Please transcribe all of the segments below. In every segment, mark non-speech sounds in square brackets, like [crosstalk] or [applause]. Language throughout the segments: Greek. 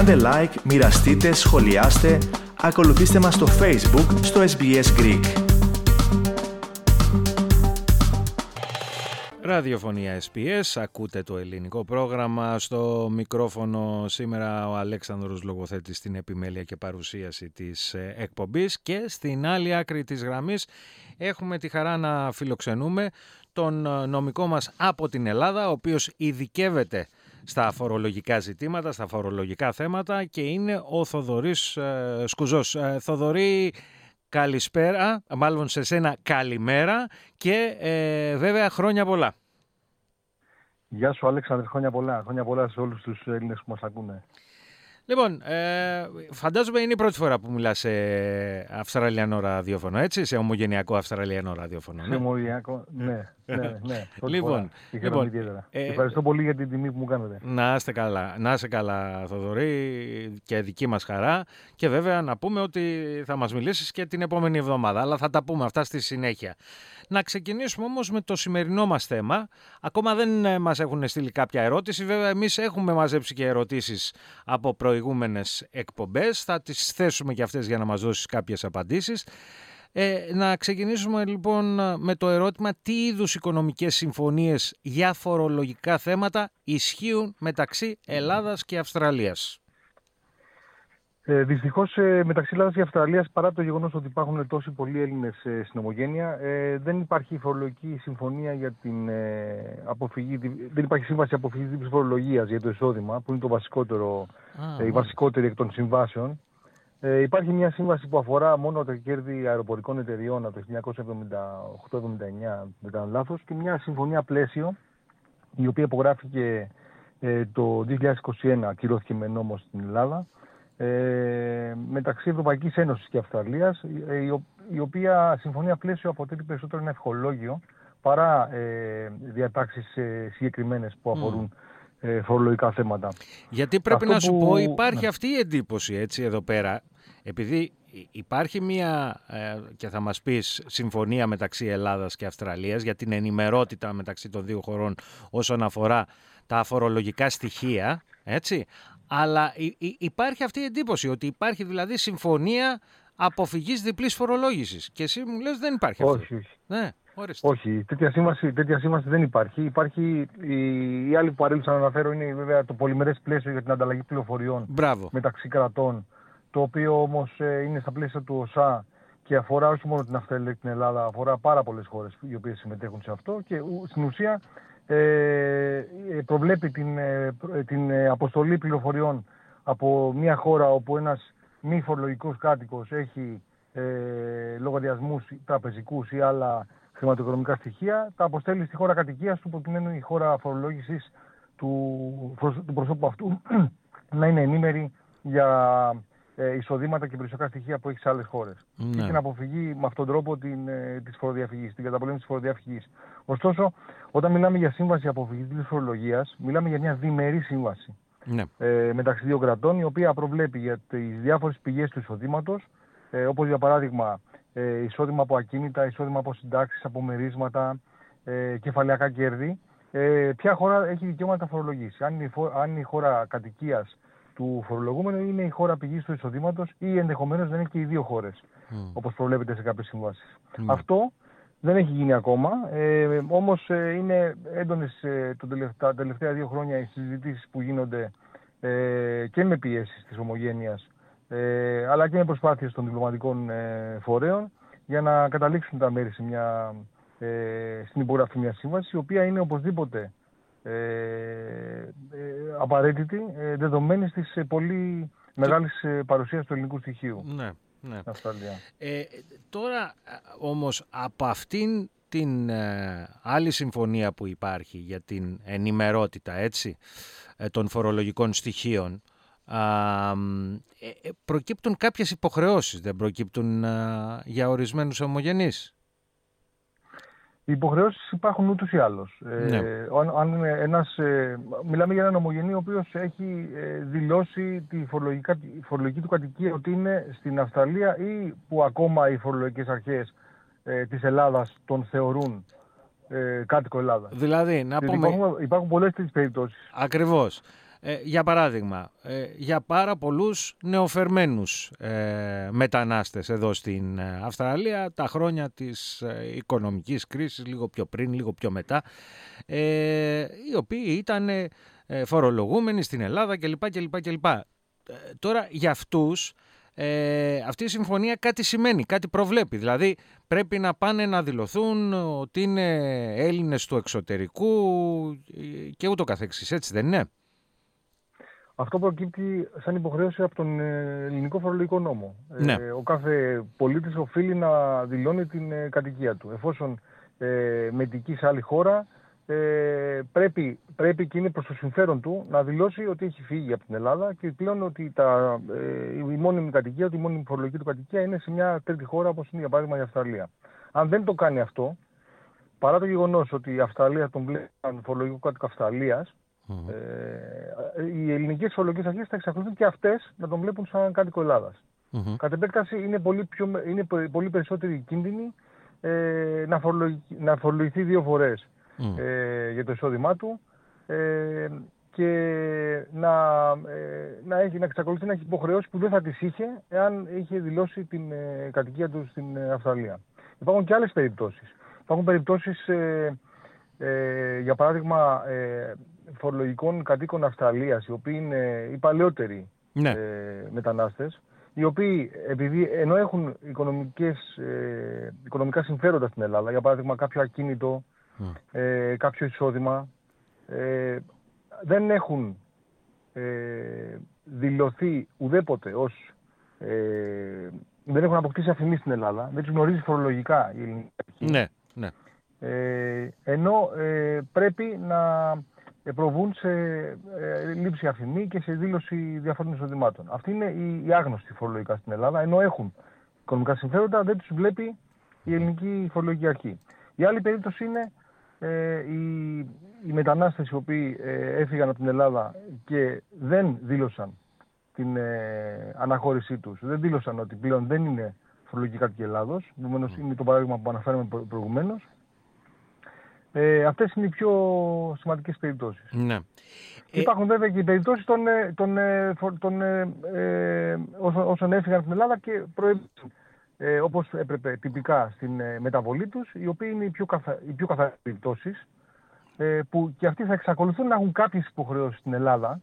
Κάντε like, μοιραστείτε, σχολιάστε, ακολουθήστε μας στο Facebook, στο SBS Greek. Ραδιοφωνία SPS, ακούτε το ελληνικό πρόγραμμα. Στο μικρόφωνο σήμερα ο Αλέξανδρος λογοθέτης στην επιμέλεια και παρουσίαση της ε, εκπομπής και στην άλλη άκρη της γραμμής έχουμε τη χαρά να φιλοξενούμε τον ε, νομικό μας από την Ελλάδα, ο οποίος ειδικεύεται στα φορολογικά ζητήματα, στα φορολογικά θέματα και είναι ο Θοδωρής ε, Σκουζός. Ε, Θοδωρή, καλησπέρα, μάλλον σε σένα καλημέρα και ε, βέβαια χρόνια πολλά. Γεια σου Αλέξανδρε, χρόνια πολλά. Χρόνια πολλά σε όλους τους Έλληνες που μας ακούνε. Λοιπόν, ε, φαντάζομαι είναι η πρώτη φορά που μιλάς σε Αυστραλιανό ραδιόφωνο, έτσι, σε ομογενειακό Αυστραλιανό ραδιόφωνο. Σε ναι. ομογενειακό, ναι, ναι, ναι. λοιπόν, λοιπόν ε, Ευχαριστώ πολύ για την τιμή που μου κάνετε. Να είστε καλά, να είστε καλά Θοδωρή και δική μας χαρά και βέβαια να πούμε ότι θα μας μιλήσεις και την επόμενη εβδομάδα, αλλά θα τα πούμε αυτά στη συνέχεια. Να ξεκινήσουμε όμως με το σημερινό μας θέμα. Ακόμα δεν ε, μας έχουν στείλει κάποια ερώτηση. Βέβαια εμείς έχουμε μαζέψει και ερωτήσεις από προηγούμενες εκπομπές. Θα τις θέσουμε και αυτές για να μας δώσεις κάποιες απαντήσεις. Ε, να ξεκινήσουμε λοιπόν με το ερώτημα τι είδους οικονομικές συμφωνίες για φορολογικά θέματα ισχύουν μεταξύ Ελλάδας και Αυστραλίας. Ε, Δυστυχώς ε, μεταξύ Ελλάδας και Αυστραλίας, παρά το γεγονός ότι υπάρχουν τόσοι πολλοί Έλληνες ε, στην ομογένεια, ε, δεν υπάρχει φορολογική συμφωνία για την ε, αποφυγή, δεν υπάρχει σύμβαση αποφυγής τη φορολογίας για το εισόδημα, που είναι το βασικότερο, ε, η βασικότερη εκ των συμβάσεων. Ε, υπάρχει μια σύμβαση που αφορά μόνο τα κέρδη αεροπορικών εταιριών από το 1978-79, με κάνω λάθος, και μια συμφωνία πλαίσιο, η οποία υπογράφηκε ε, το 2021, κυρώθηκε με νόμο στην Ελλάδα ε, μεταξύ Ευρωπαϊκής Ένωσης και Αυστραλίας, ε, η, η οποία συμφωνία πλαίσιο αποτελεί περισσότερο ένα ευχολόγιο παρά ε, διατάξεις ε, συγκεκριμένες που αφορούν ε, φορολογικά θέματα. Γιατί πρέπει να σου πω, υπάρχει ναι. αυτή η εντύπωση έτσι εδώ πέρα, επειδή υπάρχει μια, ε, και θα μας πεις, συμφωνία μεταξύ Ελλάδας και Αυστραλίας για την ενημερότητα μεταξύ των δύο χωρών όσον αφορά τα φορολογικά στοιχεία, έτσι. Αλλά υπάρχει αυτή η εντύπωση ότι υπάρχει δηλαδή συμφωνία αποφυγής διπλής φορολόγησης. Και εσύ μου λες δεν υπάρχει αυτό. Όχι, όχι. Ναι, όχι, τέτοια σύμβαση, τέτοια σύμβαση δεν υπάρχει. Υπάρχει η, η άλλη που παρέλουσα να αναφέρω είναι βέβαια το πολυμερές πλαίσιο για την ανταλλαγή πληροφοριών Μπράβο. μεταξύ κρατών. Το οποίο όμως ε, είναι στα πλαίσια του ΟΣΑ και αφορά όχι μόνο την Αυστραλία και την Ελλάδα, αφορά πάρα πολλές χώρες οι οποίες συμμετέχουν σε αυτό και στην ουσία ε, ε, προβλέπει την, ε, την αποστολή πληροφοριών από μια χώρα όπου ένας μη φορολογικός κάτοικος έχει ε, λογαριασμούς τραπεζικούς ή άλλα χρηματοοικονομικά στοιχεία, τα αποστέλει στη χώρα κατοικίας του προκειμένου η χώρα φορολόγησης του, του προσώπου αυτού [clears throat] να είναι ενήμερη για ε, εισοδήματα και περιουσιακά στοιχεία που έχει σε άλλες χώρες. Ναι. Και να αποφυγεί με αυτόν τον τρόπο την, ε, της φοροδιαφυγής, την καταπολέμηση της φοροδιαφυγής. Ωστόσο, όταν μιλάμε για σύμβαση αποφυγής της φορολογίας, μιλάμε για μια διμερή σύμβαση ναι. ε, μεταξύ δύο κρατών, η οποία προβλέπει για τις διάφορες πηγές του εισοδήματος, ε, όπως για παράδειγμα ε, εισόδημα από ακίνητα, εισόδημα από συντάξεις, από μερίσματα, ε, κεφαλαιακά κέρδη, ε, ποια χώρα έχει δικαιώματα φορολογήσει; Αν, η, αν η χώρα κατοικίας του φορολογούμενου είναι η χώρα πηγής του εισοδήματος ή ενδεχομένως δεν είναι και οι δύο χώρες, mm. όπως προβλέπεται σε κάποιες συμβάσεις. Mm. Αυτό δεν έχει γίνει ακόμα. Ε, Όμως ε, είναι έντονες ε, τα τελευταία δύο χρόνια οι συζητήσεις που γίνονται ε, και με πιέσεις της ομογένειας ε, αλλά και με προσπάθειες των διπλωματικών ε, φορέων για να καταλήξουν τα μέρη σε μια, ε, στην υπογραφή μιας σύμβασης, η οποία είναι οπωσδήποτε ε, ε, απαραίτητη ε, δεδομένη της ε, πολύ μεγάλης ε, παρουσίας του ελληνικού στοιχείου. Ναι, ναι. Ε, τώρα όμως από αυτήν την άλλη συμφωνία που υπάρχει για την ενημερότητα έτσι, των φορολογικών στοιχείων προκύπτουν κάποιες υποχρεώσεις, δεν προκύπτουν για ορισμένους ομογενείς; Οι υποχρεώσεις υπάρχουν ούτως ή άλλως. Ε, ναι. αν, ένας, ε, μιλάμε για έναν ομογενή ο οποίος έχει ε, δηλώσει τη φορολογική του κατοικία ότι είναι στην Αυστραλία ή που ακόμα οι φορολογικές αρχές ε, της Ελλάδας τον θεωρούν ε, κάτοικο Ελλάδας. Δηλαδή, να πούμε. Υπάρχουν, υπάρχουν πολλές τέτοιες περιπτώσεις. Ακριβώς. Ε, για παράδειγμα, ε, για πάρα πολλούς νεοφερμένους ε, μετανάστες εδώ στην Αυστραλία, τα χρόνια της οικονομικής κρίσης, λίγο πιο πριν, λίγο πιο μετά, οι οποίοι ήταν φορολογούμενοι στην Ελλάδα κλπ. κλπ, κλπ. Τώρα για αυτούς ε, αυτή η συμφωνία κάτι σημαίνει, κάτι προβλέπει. Δηλαδή πρέπει να πάνε να δηλωθούν ότι είναι Έλληνες του εξωτερικού και ούτω καθεξής, έτσι δεν είναι; Αυτό προκύπτει σαν υποχρέωση από τον ε, ελληνικό φορολογικό νόμο. Ναι. Ε, ο κάθε πολίτης οφείλει να δηλώνει την ε, κατοικία του. Εφόσον ε, μετικεί σε άλλη χώρα, ε, πρέπει, πρέπει και είναι προς το συμφέρον του να δηλώσει ότι έχει φύγει από την Ελλάδα και πλέον ότι τα, ε, η μόνιμη κατοικία, ότι η μόνιμη φορολογική του κατοικία είναι σε μια τρίτη χώρα όπως είναι για παράδειγμα η Αυστραλία. Αν δεν το κάνει αυτό, παρά το γεγονός ότι η Αυστραλία τον βλέπει σαν φορολογικό κάτοικο Αυστραλίας, ε, οι ελληνικές φορολογικές αρχές θα εξακολουθούν και αυτές να τον βλέπουν σαν κάτοικο Ελλάδας. Mm-hmm. Κατ' επέκταση είναι πολύ, πιο, είναι πολύ περισσότερη κίνδυνη ε, να, να φορολογηθεί δύο φορές ε, για το εισόδημά του ε, και να, ε, να, έχει, να εξακολουθεί να έχει υποχρεώσει που δεν θα τις είχε εάν είχε δηλώσει την ε, κατοικία του στην ε, Αυστραλία. Υπάρχουν και άλλες περιπτώσεις. Υπάρχουν περιπτώσεις, για παράδειγμα, φορολογικών κατοίκων Αυστραλίας, οι οποίοι είναι οι παλαιότεροι ναι. μετανάστες, οι οποίοι επειδή ενώ έχουν οικονομικές, οικονομικά συμφέροντα στην Ελλάδα, για παράδειγμα κάποιο ακίνητο, ε, κάποιο εισόδημα, ε, δεν έχουν ε, δηλωθεί ουδέποτε ως ε, δεν έχουν αποκτήσει αφημί στην Ελλάδα, δεν τους γνωρίζει φορολογικά η ελληνική Ναι, ναι. Ε, ενώ ε, πρέπει να προβούν σε ε, λήψη αφημί και σε δήλωση διαφόρων εισοδημάτων. Αυτή είναι η, η άγνωστη φορολογικά στην Ελλάδα, ενώ έχουν οικονομικά συμφέροντα, δεν τους βλέπει η ελληνική φορολογική αρχή. Η άλλη περίπτωση είναι ε, οι, οι μετανάστες οι οποίοι ε, έφυγαν από την Ελλάδα και δεν δήλωσαν την ε, αναχώρησή τους, δεν δήλωσαν ότι πλέον δεν είναι φορολογική κάτοικοι Ελλάδος, επομένως είναι το παράδειγμα που αναφέραμε προηγουμένως. Ε, αυτές είναι οι πιο σημαντικές περιπτώσεις. Ναι. Υπάρχουν βέβαια και οι περιπτώσεις των, των, των, όσων έφυγαν από την Ελλάδα και προέβησαν ε, όπως έπρεπε τυπικά στην ε, μεταβολή τους, οι οποίοι είναι οι πιο, καθα... οι πιο καθαρές περιπτώσεις, ε, που και αυτοί θα εξακολουθούν να έχουν κάποιες υποχρεώσεις στην Ελλάδα,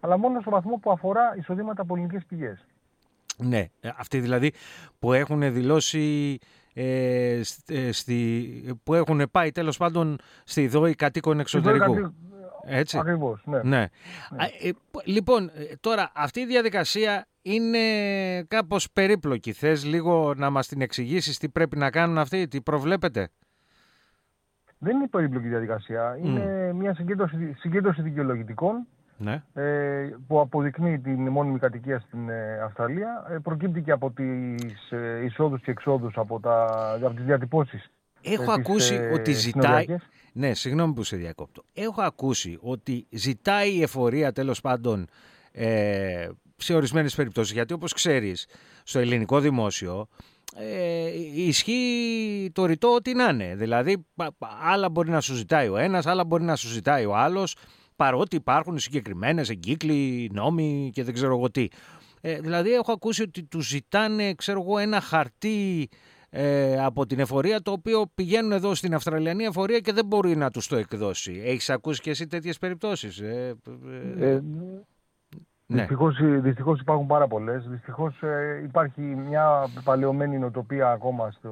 αλλά μόνο στο βαθμό που αφορά εισοδήματα από ελληνικές πηγές. Ναι, ε, αυτοί δηλαδή που έχουν δηλώσει ε, ε στη, που έχουν πάει τέλος πάντων στη ΔΟΗ κατοίκων εξωτερικού. Έτσι. Ακριβώς, ναι. ναι. ναι. Ε, λοιπόν, τώρα αυτή η διαδικασία είναι κάπως περίπλοκη. Θες λίγο να μας την εξηγήσεις τι πρέπει να κάνουν αυτοί, τι προβλέπετε; Δεν είναι περίπλοκη διαδικασία. Είναι μια συγκέντρωση, συγκέντρωση δικαιολογητικών ναι. ε, που αποδεικνύει την μόνιμη κατοικία στην ε, Αυστραλία. Ε, προκύπτει και από τις ε, εισόδους και εξόδους από, τα, από τις διατυπώσεις. Έχω ακούσει ότι ζητάει... Ναι, συγγνώμη που σε διακόπτω. Έχω ακούσει ότι ζητάει η εφορία τέλος πάντων ε, σε ορισμένες περιπτώσεις. Γιατί όπως ξέρεις, στο ελληνικό δημόσιο ε, ισχύει το ρητό ότι να είναι. Δηλαδή, άλλα μπορεί να σου ζητάει ο ένας, άλλα μπορεί να σου ζητάει ο άλλος, παρότι υπάρχουν συγκεκριμένες εγκύκλοι, νόμοι και δεν ξέρω εγώ τι. Ε, δηλαδή, έχω ακούσει ότι του ζητάνε, ξέρω εγώ, ένα χαρτί ε, από την εφορία το οποίο πηγαίνουν εδώ στην Αυστραλιανή εφορία και δεν μπορεί να τους το εκδώσει. Έχεις ακούσει και εσύ τέτοιες περιπτώσεις. Ε, ε, ε; Ναι. Δυστυχώς, δυστυχώς υπάρχουν πάρα πολλές. Δυστυχώς ε, υπάρχει μια παλαιωμένη νοοτροπία ακόμα στο,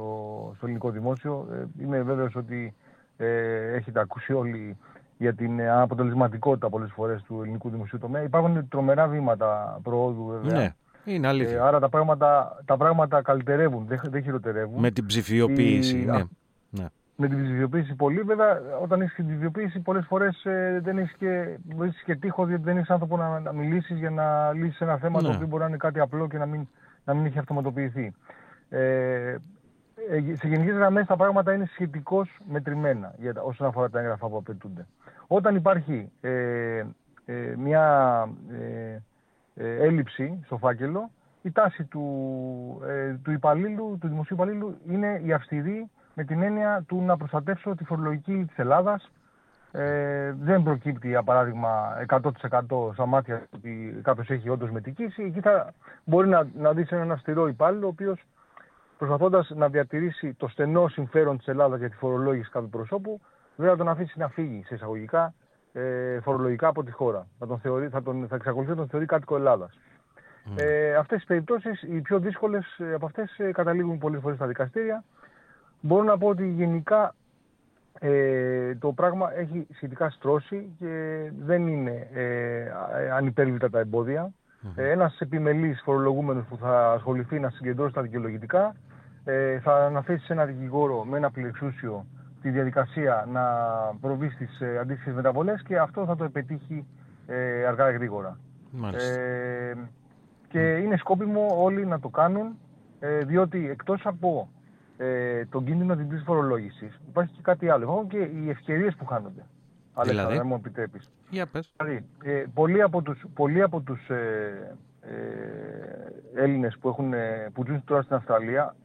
στο ελληνικό δημόσιο. Ε, είμαι βέβαιος ότι ε, έχετε ακούσει όλοι για την αποτελεσματικότητα πολλές φορές του ελληνικού δημοσίου τομέα. Υπάρχουν τρομερά βήματα προόδου βέβαια. Ναι. Είναι αλήθεια. Ε, άρα τα πράγματα, τα πράγματα καλυτερεύουν, δεν, δεν χειροτερεύουν. Με την ψηφιοποίηση, Η, ναι. ναι με την ψηφιοποίηση πολύ. Βέβαια, όταν έχεις την ψηφιοποίηση, πολλές φορές ε, δεν έχεις και, και τείχος, διότι δεν έχεις άνθρωπο να, να μιλήσεις για να λύσεις ένα θέμα το ναι. οποίο μπορεί να είναι κάτι απλό και να μην, να μην έχει αυτοματοποιηθεί. Ε, ε σε γενικές γραμμές τα πράγματα είναι σχετικώς μετρημένα για, όσον αφορά τα έγγραφα που απαιτούνται. Όταν υπάρχει ε, ε, μια ε, ε, έλλειψη στο φάκελο, η τάση του, ε, του υπαλλήλου, του δημοσίου υπαλλήλου είναι η αυστηρή με την έννοια του να προστατεύσω τη φορολογική της Ελλάδας ε, δεν προκύπτει, για παράδειγμα, 100% στα μάτια ότι κάποιος έχει όντως μετικήσει. Εκεί θα μπορεί να, να δεις έναν αυστηρό υπάλληλο, ο οποίος προσπαθώντας να διατηρήσει το στενό συμφέρον της Ελλάδας για τη φορολόγηση κάποιου προσώπου, δεν θα τον αφήσει να φύγει σε εισαγωγικά ε, φορολογικά από τη χώρα. Θα, τον θεωρεί, θα, τον, θα εξακολουθεί να τον θεωρεί κάτοικο Ελλάδας. Mm. Ε, αυτές τις περιπτώσεις, οι πιο δύσκολες ε, από αυτές ε, καταλήγουν πολλές φορές στα δικαστήρια. Μπορώ να πω ότι γενικά ε, το πράγμα έχει σχετικά στρώσει και δεν είναι ε, ανυπέρβλητα τα εμπόδια. Mm-hmm. Ε, ένας επιμελής φορολογούμενος που θα ασχοληθεί να συγκεντρώσει τα δικαιολογητικά ε, θα αναθέσεις σε ένα δικηγόρο με ένα πληρεξούσιο τη διαδικασία να προβεί στις ε, αντίστοιχες μεταβολές και αυτό θα το επιτύχει ε, αργά ή γρήγορα. Ε, και είναι σκόπιμο όλοι να το κάνουν ε, διότι εκτός από ε, τον κίνδυνο της φορολόγησης υπάρχει και κάτι άλλο. Υπάρχουν και οι ευκαιρίες που χάνονται. Δηλαδή, αν μου επιτρέπεις. Για πες. Δηλαδή, ε, πολλοί από τους, πολλοί από τους ε, ε, Έλληνες που, έχουν, ε, που ζουν τώρα στην Αυστραλία ε,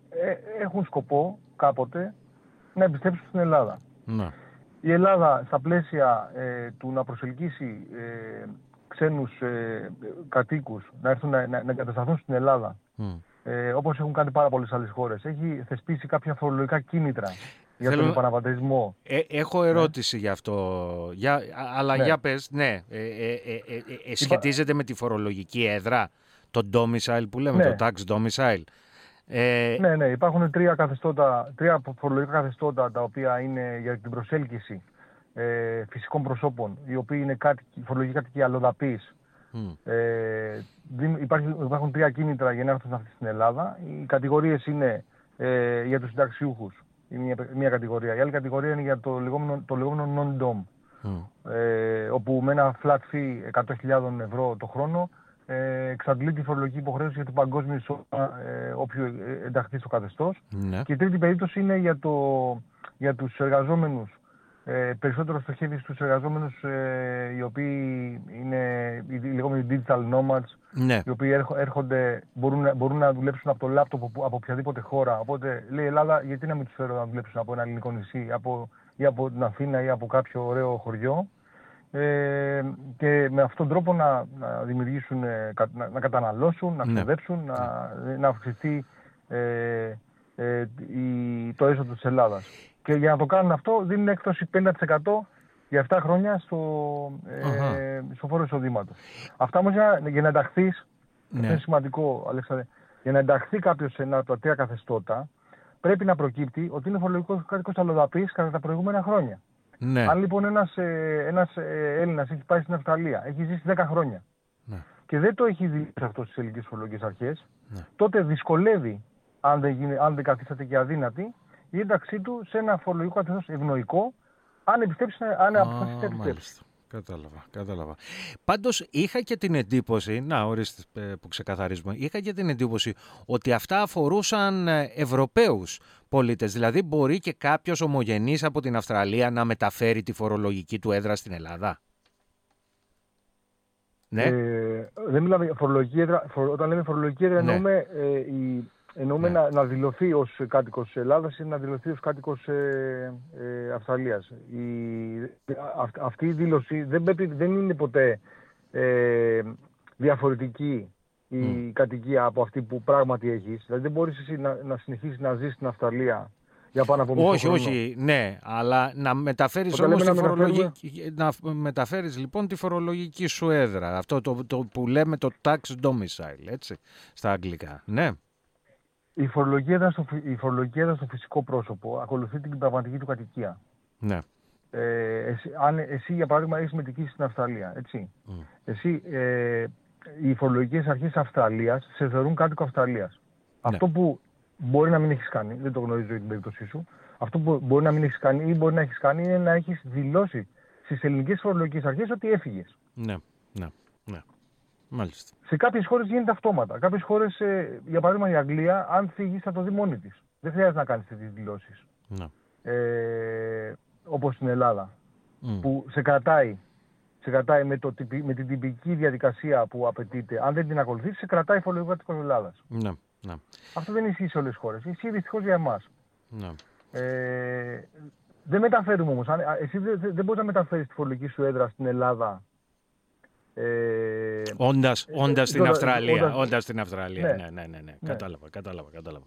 έχουν σκοπό κάποτε να επιστρέψουν στην Ελλάδα. Να. Η Ελλάδα στα πλαίσια ε, του να προσελκύσει ε, ξένους ε, κατοίκους να έρθουν να, να, να εγκατασταθούν στην Ελλάδα mm. ε, όπως έχουν κάνει πάρα πολλές άλλες χώρες έχει θεσπίσει κάποια φορολογικά κίνητρα για τον επαναπατρισμό. Ε, έχω ναι. ερώτηση ναι. γι' αυτό, για, αλλά ναι. για πες, ναι, ε, ε, ε, σχετίζεται με τη φορολογική έδρα, το domicile που λέμε, ναι. το tax domicile. Ε... Ναι, ναι, υπάρχουν τρία, καθεστώτα, τρία φορολογικά καθεστώτα τα οποία είναι για την προσέλκυση ε, φυσικών προσώπων, οι οποίοι είναι κάτοικοι, φορολογικοί κάτοικοι αλλοδαπής. Mm. Ε, υπάρχουν, υπάρχουν τρία κίνητρα για να έρθουν στην Ελλάδα. Οι κατηγορίες είναι ε, για τους συνταξιούχους, η μία, μία κατηγορία. Η άλλη κατηγορία είναι για το λεγόμενο, το λεγόμενο non-dom, mm. ε, όπου με ένα flat fee 100.000 ευρώ το χρόνο ε, εξαντλεί τη φορολογική υποχρέωση για το παγκόσμιο εισόδημα ε, όποιου ε, ενταχθεί στο καθεστώς. Ναι. Και η τρίτη περίπτωση είναι για, το, για τους εργαζόμενους. Ε, περισσότερο στοχεύει στους εργαζόμενους ε, οι οποίοι είναι οι λεγόμενοι digital nomads, ναι. οι οποίοι έρχονται, μπορούν, μπορούν να δουλέψουν από το λάπτοπ από, από οποιαδήποτε χώρα. Οπότε λέει η Ελλάδα γιατί να μην τους φέρω να δουλέψουν από ένα ελληνικό νησί από, ή από την Αθήνα ή από κάποιο ωραίο χωριό ε, και με αυτόν τον τρόπο να, να δημιουργήσουν, ε, να, να καταναλώσουν, να ναι. ξοδέψουν, να, να αυξηθεί ε, ε, η, το έσοδο της Ελλάδας. Και για να το κάνουν αυτό δίνουν έκπτωση 50% για 7 χρόνια στο, ε, στο φόρο εισοδήματος. Αυτά όμως για, για να ενταχθεί, ναι. είναι σημαντικό, Αλέξανδρε, για να ενταχθεί κάποιος σε ένα από τα τρία καθεστώτα, πρέπει να προκύπτει ότι είναι φορολογικός κάτοικο αλλοδαπής κατά τα προηγούμενα χρόνια. Ναι. Αν λοιπόν ένας ένας ε, ε, Έλληνας έχει πάει στην Αυστραλία, έχει ζήσει 10 χρόνια ναι. και δεν το έχει δει σε αυτός στι ελληνικές φορολογικές αρχές, ναι. τότε δυσκολεύει, αν δεν, γίνει, αν δεν καθίσταται και αδύνατη, η ένταξή του σε ένα φορολογικό καθεστώς ευνοϊκό, αν επιστρέψει, αν αποφασίσει να επιστρέψει. Κατάλαβα, κατάλαβα. Πάντως είχα και την εντύπωση, να ορίστε που ξεκαθαρίζουμε, είχα και την εντύπωση ότι αυτά αφορούσαν ε, Ευρωπαίους πολίτες. Δηλαδή μπορεί και κάποιος ομογενής από την Αυστραλία να μεταφέρει τη φορολογική του έδρα στην Ελλάδα; Ναι. Ε, δεν μιλάμε φορολογική έδρα. Όταν λέμε φορολογική έδρα ναι. εννοούμε ε, η Εννοούμε ναι. να, να δηλωθεί ως κάτοικος της Ελλάδας ή να δηλωθεί ως κάτοικος ε, ε, Αυστραλίας. αυτή η δήλωση δεν, δεν είναι ποτέ ε, διαφορετική η κατοικία από αυτή που πράγματι έχεις. Δηλαδή δεν μπορείς εσύ να, να συνεχίσεις να ζεις στην Αυστραλία για πάνω από Όχι, όχι, ναι, αλλά να μεταφέρεις όμως τη φορολογική. Να μεταφέρεις λοιπόν τη φορολογική σου έδρα. Αυτό το, το που λέμε το tax domicile, έτσι, στα αγγλικά. Ναι. Η φορολογία, στο, η φορολογία στο φυσικό πρόσωπο ακολουθεί την πραγματική του κατοικία. Ναι. Ε, εσύ, αν εσύ, για παράδειγμα, έχεις μετικήσει στην Αυστραλία, έτσι. Mm. Εσύ, ε, οι φορολογικές αρχές Αυστραλίας σε θεωρούν κάτοικο Αυστραλίας. Ναι. Αυτό που μπορεί να μην έχεις κάνει, δεν το γνωρίζω για την περίπτωσή σου, αυτό που μπορεί να μην έχεις κάνει ή μπορεί να έχεις κάνει είναι να έχεις δηλώσει στις ελληνικές φορολογικές αρχές ότι έφυγες. Ναι, ναι, ναι. Μάλιστα. Σε κάποιες χώρες γίνεται αυτόματα. Κάποιες χώρες, ε, για παράδειγμα η Αγγλία, αν φύγει θα το δει μόνη της. Δεν χρειάζεται να κάνεις τέτοιες δηλώσεις. Ναι. Ε, Όπως στην Ελλάδα. Που σε κρατάει, σε κρατάει με, το, με την τυπική διαδικασία που απαιτείται. Αν δεν την ακολουθείς, σε κρατάει φορολογικό τη Ελλάδας. Ναι, ναι. Αυτό δεν ισχύει σε όλες τις χώρες. Ισχύει δυστυχώς για εμάς. Ναι. Ε, δεν μεταφέρουμε όμως. Εσύ δεν, δεν μπορείς να μεταφέρεις τη φορολογική σου έδρα στην Ελλάδα ε, όντας, ε, όντας στην Αυστραλία. Όντας, στην Αυστραλία. Ναι, ναι, ναι. ναι, ναι. Κατάλαβα, κατάλαβα, κατάλαβα.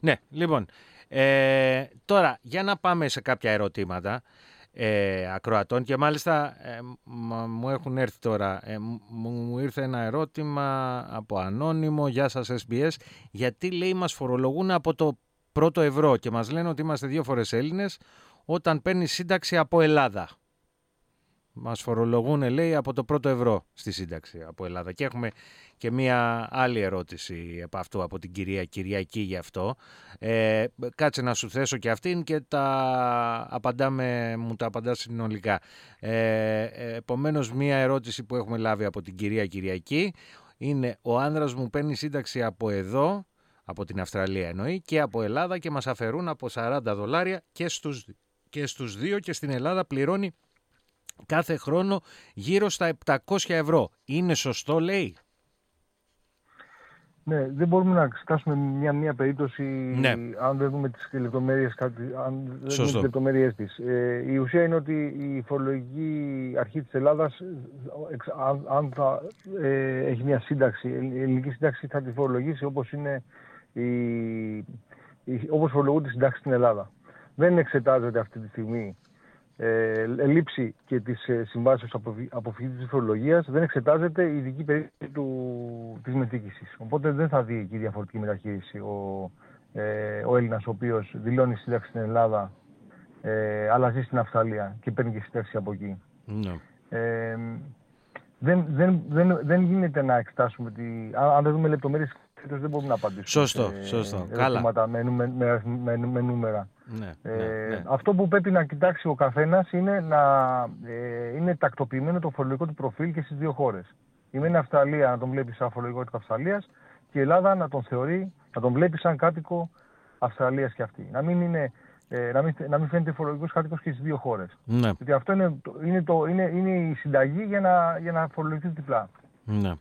Ναι, λοιπόν, ε, τώρα για να πάμε σε κάποια ερωτήματα ε, ακροατών και μάλιστα ε, μου έχουν έρθει τώρα, ε, μου ήρθε ένα ερώτημα από ανώνυμο, γεια σας SBS, γιατί λέει μας φορολογούν από το πρώτο ευρώ και μας λένε ότι είμαστε δύο φορές Έλληνες όταν παίρνεις σύνταξη από Ελλάδα; Μας φορολογούν, λέει, από το πρώτο ευρώ στη σύνταξη από Ελλάδα. Και έχουμε και μία άλλη ερώτηση από αυτό, από την κυρία Κυριακή γι' αυτό. Ε, κάτσε να σου θέσω και αυτήν και τα απαντάμε, μου τα απαντάς συνολικά. Ε, επομένως, μία ερώτηση που έχουμε λάβει από την κυρία Κυριακή είναι «Ο άνδρας μου παίρνει σύνταξη από εδώ, από την Αυστραλία εννοεί, και από Ελλάδα και μας αφαιρούν από 40 δολάρια και στους, και στους δύο και στην Ελλάδα πληρώνει κάθε χρόνο γύρω στα 700 ευρώ. Είναι σωστό λέει; Ναι, δεν μπορούμε να εξετάσουμε μια, μια περίπτωση ναι. αν δεν δούμε τις λεπτομέρειες, αν δεν δούμε τις λεπτομέρειες της. Ε, η ουσία είναι ότι η φορολογική αρχή της Ελλάδας, αν, αν θα ε, έχει μια σύνταξη, η ελληνική σύνταξη θα τη φορολογήσει όπως είναι η, η, όπως φορολογούνται οι συντάξεις στην Ελλάδα. Δεν εξετάζεται αυτή τη στιγμή ε, λήψη και της ε, συμβάσεως αποφυγής της φορολογίας δεν εξετάζεται η ειδική περίπτωση του, της μετήκησης. Οπότε δεν θα δει εκεί διαφορετική μεταχείριση ο, ε, ο Έλληνας ο οποίος δηλώνει σύνταξη στην Ελλάδα ε, αλλά ζει στην Αυστραλία και παίρνει και σύνταξη από εκεί. Ναι. Ε, δεν, δεν, δεν, δεν γίνεται να εξετάσουμε τη, αν δεν δούμε λεπτομέρειες δεν μπορούμε να απαντήσουμε. Σωστό, σωστό. Καλά. Με, με, με, με, νούμερα. Ναι, ε, ναι, ναι. Αυτό που πρέπει να κοιτάξει ο καθένας είναι να ε, είναι τακτοποιημένο το φορολογικό του προφίλ και στις δύο χώρες. Η Μένη Αυστραλία να τον βλέπεις σαν φορολογικό της Αυστραλίας και η Ελλάδα να τον θεωρεί, να τον βλέπεις σαν κάτοικο Αυστραλίας και αυτή. Να μην, είναι, ε, να μην, να μην φαίνεται φορολογικός κάτοικος και στις δύο χώρες. Ναι. Γιατί αυτό είναι, είναι, το, είναι, είναι η συνταγή για να, για να φορολογηθείς διπλά. Ναι.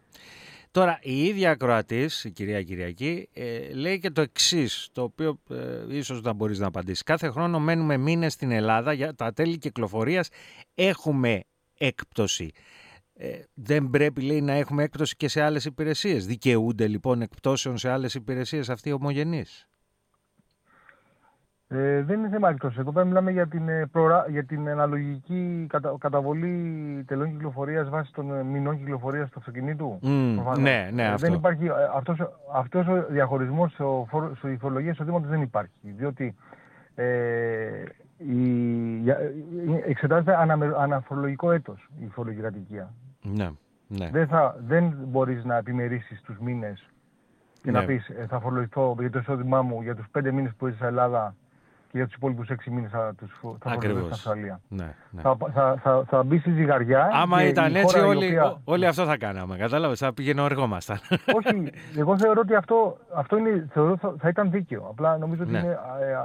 Τώρα, η ίδια ακροατής, η κυρία Κυριακή, ε, λέει και το εξής, το οποίο ε, ίσως να μπορείς να απαντήσεις. Κάθε χρόνο μένουμε μήνες στην Ελλάδα, για τα τέλη κυκλοφορίας έχουμε έκπτωση. Ε, δεν πρέπει, λέει, να έχουμε έκπτωση και σε άλλες υπηρεσίες. Δικαιούνται, λοιπόν, εκπτώσεων σε άλλες υπηρεσίες αυτοί οι ομογενείς; Ε, δεν είναι θέμα εκτός. Εδώ πέρα μιλάμε για την, ε, προρα... για την αναλογική κατα... καταβολή τελών κυκλοφορίας βάσει των ε, μηνών κυκλοφορίας του αυτοκινήτου. Mm, ναι, ναι, αυτό. Δεν υπάρχει, αυτός, αυτός ο διαχωρισμός στο, στο φορολογία εισοδήματος δεν υπάρχει. Διότι ε, η, εξετάζεται ανα, αναφορολογικό έτος η φορολογική κατοικία. Ναι, ναι. Δεν, θα, δεν μπορείς να επιμερίσεις τους μήνες και ναι. να πεις θα φορολογηθώ για το εισόδημά μου για τους πέντε μήνες που είσαι στην Ελλάδα και για τους υπόλοιπους έξι μήνες θα τους θα στην Αυστραλία. Ναι, ναι. Θα, θα, θα, θα μπει στη ζυγαριά. Άμα ήταν έτσι, όλοι, οποία... όλοι αυτό θα κάναμε. Κατάλαβες, θα πηγαίνω εργόμασταν. [laughs] Όχι, εγώ θεωρώ ότι αυτό, αυτό είναι, θεωρώ, θα, θα ήταν δίκαιο. Απλά νομίζω ότι ναι. είναι ε,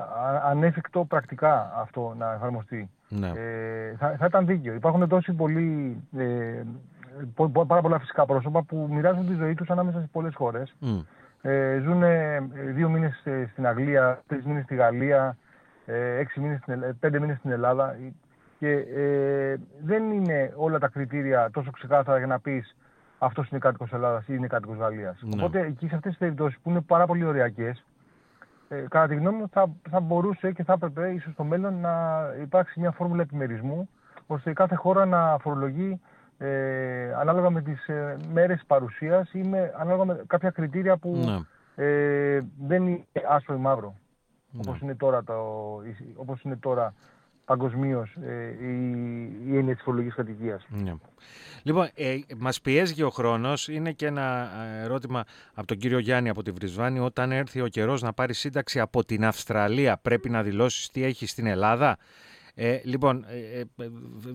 ανέφικτο πρακτικά αυτό να εφαρμοστεί. Ναι. Ε, θα, θα ήταν δίκαιο. Υπάρχουν τόσοι πολλοί. Ε, πάρα πολλά φυσικά πρόσωπα που μοιράζουν τη ζωή τους ανάμεσα σε πολλές χώρες. Mm. Ε, ζουν δύο μήνες στην Αγγλία, τρεις μήνες στη Γαλλία, ε, έξι μήνες στην, πέντε μήνες στην Ελλάδα και ε, δεν είναι όλα τα κριτήρια τόσο ξεκάθαρα για να πεις αυτός είναι κάτοικος Ελλάδας ή είναι κάτοικος Γαλλίας. Ναι. Οπότε εκεί σε αυτές τις περιπτώσεις που είναι πάρα πολύ ωριακές, ε, κατά τη γνώμη μου θα, θα μπορούσε και θα έπρεπε ίσως στο μέλλον να υπάρξει μια φόρμουλα επιμερισμού ώστε κάθε χώρα να φορολογεί ε, ανάλογα με τις ε, μέρες παρουσίας ή με, ανάλογα με κάποια κριτήρια που ναι. ε, δεν είναι άσπρο ή μαύρο. Ναι. Όπως είναι τώρα, το, όπως είναι τώρα παγκοσμίως ε, η, η έννοια της φορολογικής κατοικίας. Ναι. Λοιπόν, ε, μας πιέζει και ο χρόνος. Είναι και ένα ε, ερώτημα από τον κύριο Γιάννη από τη Βρισβάνη. Όταν έρθει ο καιρός να πάρει σύνταξη από την Αυστραλία, πρέπει να δηλώσεις τι έχει στην Ελλάδα; Ε, λοιπόν, ε, ε,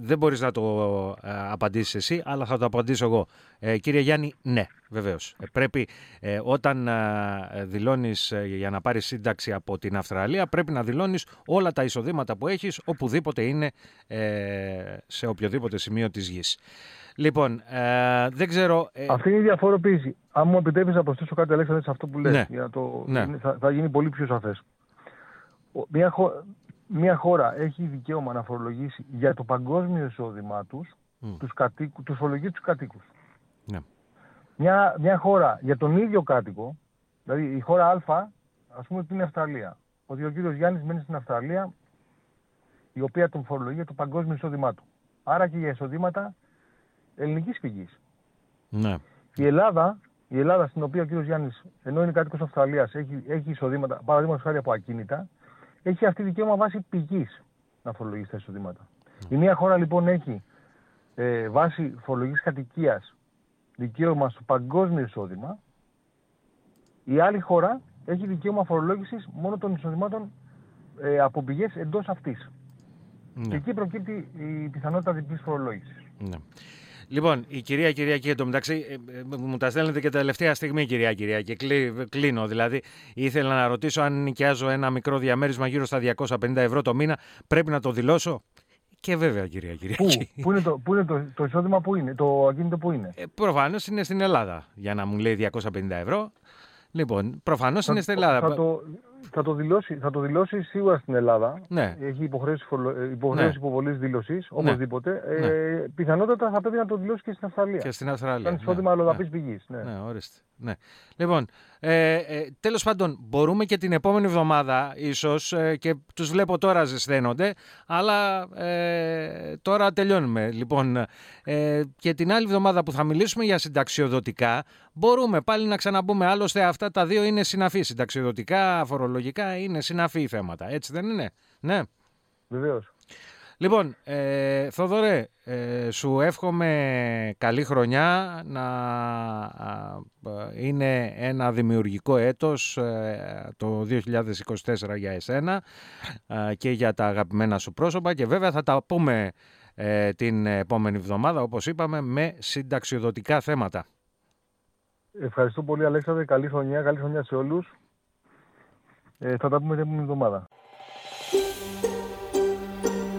δεν μπορείς να το ε, απαντήσεις εσύ, αλλά θα το απαντήσω εγώ. Ε, κύριε Γιάννη, ναι, βεβαίως. πρέπει όταν δηλώνεις για να πάρεις σύνταξη από την Αυστραλία, πρέπει να δηλώνεις όλα τα εισοδήματα που έχεις, οπουδήποτε είναι, σε οποιοδήποτε σημείο της γης. Λοιπόν, δεν ξέρω... Αυτή είναι η διαφοροποίηση. Αν μου επιτρέπεις να προσθέσω κάτι, Αλέξανδρε, σε αυτό που λες, ναι. για το... Ναι. Θα, θα γίνει πολύ πιο σαφές. Μια, μια χώρα έχει δικαίωμα να φορολογήσει για το παγκόσμιο εισόδημά τους, mm. τους, κατοίκου, τους φορολογεί τους κατοίκους. Ναι. Μια, μια χώρα για τον ίδιο κάτοικο, δηλαδή η χώρα Α, ας πούμε ότι είναι Αυστραλία. Ότι ο κύριος Γιάννης μένει στην Αυστραλία, η οποία τον φορολογεί για το παγκόσμιο εισόδημά του. Άρα και για εισοδήματα ελληνικής πηγής. Ναι. Η Ελλάδα, η Ελλάδα στην οποία ο κύριος Γιάννης, ενώ είναι κάτοικος Αυστραλίας, έχει, έχει εισοδήματα, παραδείγματος χάρη από ακίνητα, έχει αυτή δικαίωμα βάση πηγής να φορολογήσει τα εισοδήματα. Η μία χώρα λοιπόν έχει ε, βάση φορολογικής κατοικίας δικαίωμα στο παγκόσμιο εισόδημα. Η άλλη χώρα έχει δικαίωμα φορολόγησης μόνο των εισοδημάτων ε, από πηγές εντός αυτής. Ναι. Και εκεί προκύπτει η πιθανότητα διπλής φορολόγησης. Ναι. Λοιπόν, η κυρία Κυριακή, εντωμεταξύ, ε, ε, μου τα στέλνετε και τελευταία στιγμή, κυρία Κυριακή. Κλείνω. Δηλαδή, ήθελα να ρωτήσω αν νοικιάζω ένα μικρό διαμέρισμα γύρω στα 250 ευρώ το μήνα, πρέπει να το δηλώσω; Και βέβαια, κυρία Κυριακή. Πού, πού είναι, το, πού είναι το, το εισόδημα, πού είναι, το ακίνητο πού είναι; Ε, Προφανώς είναι στην Ελλάδα, για να μου λέει 250 ευρώ. Λοιπόν, προφανώς είναι στην Ελλάδα. Θα το, θα το, δηλώσει, θα το δηλώσει σίγουρα στην Ελλάδα. Ναι. Έχει υποχρέωση, ε, υποχρέωση ναι. υποβολής δήλωσης, ναι. οπωσδήποτε. Ναι. Ε, πιθανότατα θα πρέπει να το δηλώσει και στην Αυστραλία. Και στην Αυστραλία. Σαν εισόδημα ναι. αλλοδαπής ναι. πηγής. Ναι. ναι, ορίστε. Ναι. Λοιπόν, ε, ε, τέλος πάντων, μπορούμε και την επόμενη εβδομάδα ίσως ε, και τους βλέπω τώρα ζεσθένονται, αλλά ε, τώρα τελειώνουμε. Λοιπόν, ε, και την άλλη εβδομάδα που θα μιλήσουμε για συνταξιοδοτικά, μπορούμε πάλι να ξαναμπούμε. Άλλωστε, αυτά τα δύο είναι συναφή. Συνταξιοδοτικά, φορολογικά είναι συναφή θέματα. Έτσι δεν είναι; Ναι. Βεβαίως. Λοιπόν, ε, Θοδωρέ, ε, σου εύχομαι καλή χρονιά, να είναι ένα δημιουργικό έτος ε, το 2024 για εσένα ε, και για τα αγαπημένα σου πρόσωπα και βέβαια θα τα πούμε την επόμενη εβδομάδα, όπως είπαμε, με συνταξιοδοτικά θέματα. Ευχαριστώ πολύ Αλέξανδρε, καλή χρονιά, καλή χρονιά σε όλους. θα τα πούμε την επόμενη εβδομάδα.